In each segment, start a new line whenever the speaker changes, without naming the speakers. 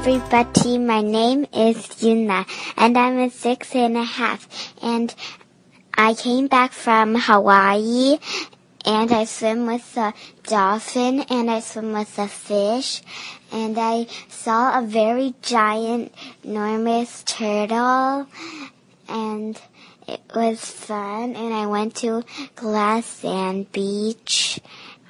everybody. My name is Yuna, and I'm a six and a half. And I came back from Hawaii, and I swim with a dolphin, and I swim with a fish, and I saw a very giant, enormous turtle, and it was fun. And I went to Glass Sand Beach.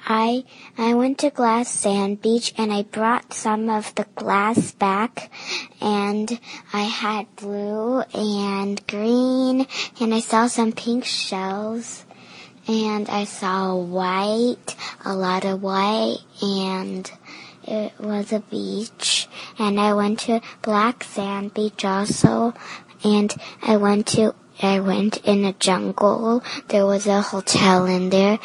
I I went to Glass Sand Beach and I brought some of the glass back and I had blue and green and I saw some pink shells and I saw white, a lot of white and it was a beach and I went to Black Sand Beach also and I went to I went in a jungle. There was a hotel in there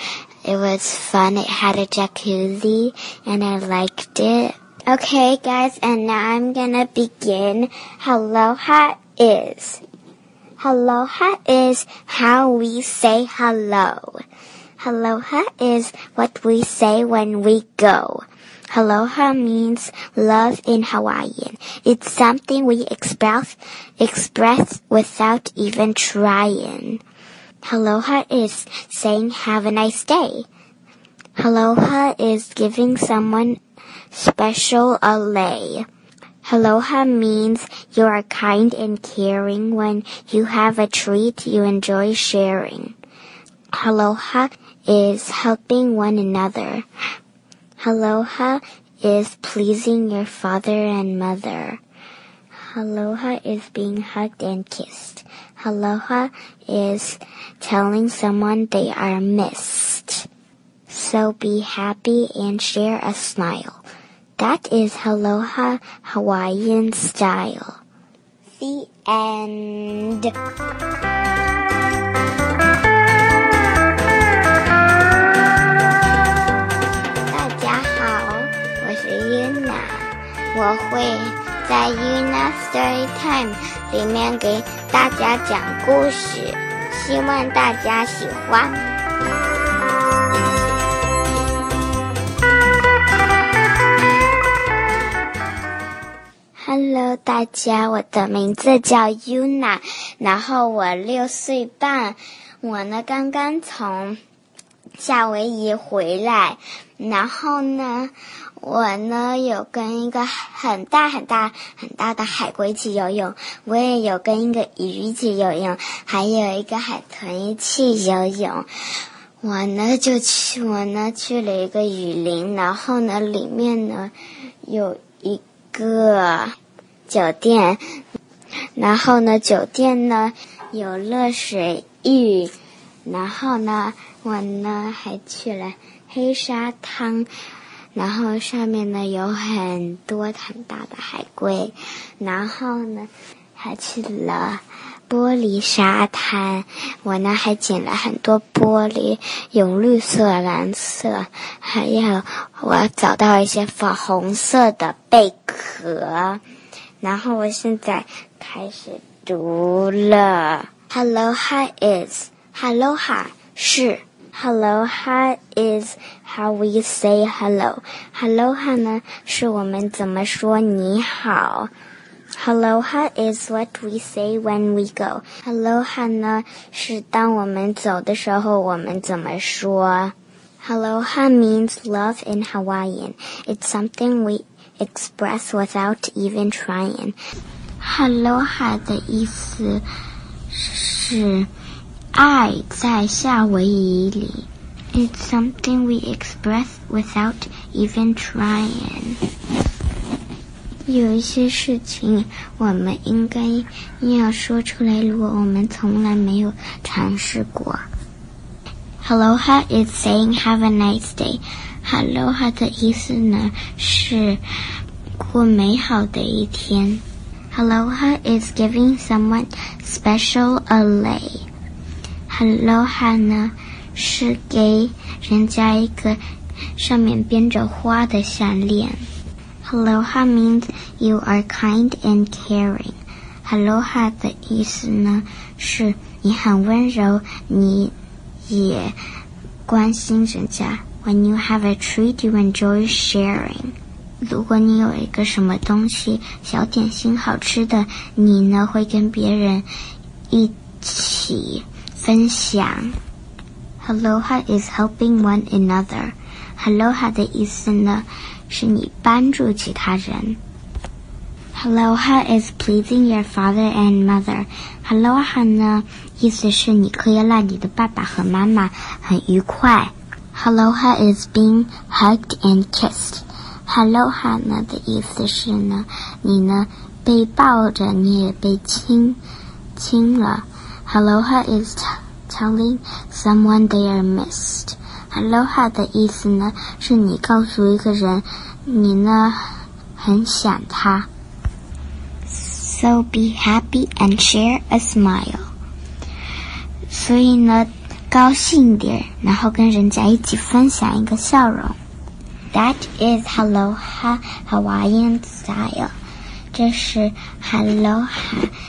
it was fun. It had a jacuzzi and I liked it. Okay, guys, and now I'm gonna begin. Aloha is. Aloha is how we say hello. Aloha is what we say when we go. Aloha means love in Hawaiian. It's something we express, express without even trying. Aloha is saying have a nice day. Aloha is giving someone special a lei. Aloha means you are kind and caring when you have a treat you enjoy sharing. Aloha is helping one another. Aloha is pleasing your father and mother. Aloha is being hugged and kissed. Aloha is telling someone they are missed. So be happy and share a smile. That is Aloha Hawaiian style. The end. Yuna，我会在 Una Story Time 里面给大家讲故事，希望大家喜欢。Hello，大家，我的名字叫 Una，然后我六岁半，我呢刚刚从夏威夷回来，然后呢。我呢有跟一个很大很大很大的海龟一起游泳，我也有跟一个鱼一起游泳，还有一个海豚一起游泳。我呢就去，我呢去了一个雨林，然后呢里面呢有一个酒店，然后呢酒店呢有热水浴，然后呢我呢还去了黑沙滩。然后上面呢有很多很大的海龟，然后呢还去了玻璃沙滩。我呢还捡了很多玻璃，有绿色、蓝色，还有我找到一些粉红色的贝壳。然后我现在开始读了。Hello，hi Is is，Hello，hi 是。Aloha is how we say hello. Aloha 呢是我们怎么说你好。Aloha is what we say when we go. Aloha 呢是当我们走的时候我们怎么说。Aloha means love in Hawaiian. It's something we express without even trying. Aloha 的意思是。 “I” 在夏威夷里，it's something we express without even trying。有一些事情我们应该要说出来，如果我们从来没有尝试过。Aloha is saying "Have a nice day." Aloha 的意思呢是过美好的一天。Aloha is giving someone special a lei. Aloha 呢，是给人家一个上面编着花的项链。Aloha means you are kind and caring. Aloha 的意思呢，是你很温柔，你也关心人家。When you have a treat, you enjoy sharing. 如果你有一个什么东西小点心好吃的，你呢会跟别人一起分享。Aloha is helping one another. Aloha 的意思呢是你帮助其他人。Aloha is pleasing your father and mother. Aloha 呢，意思是你可以让你的爸爸和妈妈很愉快。Aloha is being hugged and kissed. Aloha 呢的意思是呢，你呢被抱着，你也被亲亲了。Aloha is telling someone they are missed. Aloha 的意思呢，是你告诉一个人，你呢很想他。So be happy and share a smile。所以呢，高兴点，然后跟人家一起分享一个笑容。That is Aloha Hawaiian style。 这是 Aloha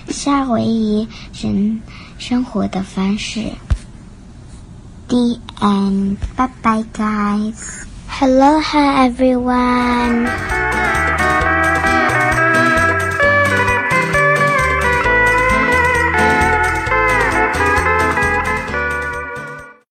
夏威夷人生活的方式。The end. Bye bye, guys. Hello, hi, everyone.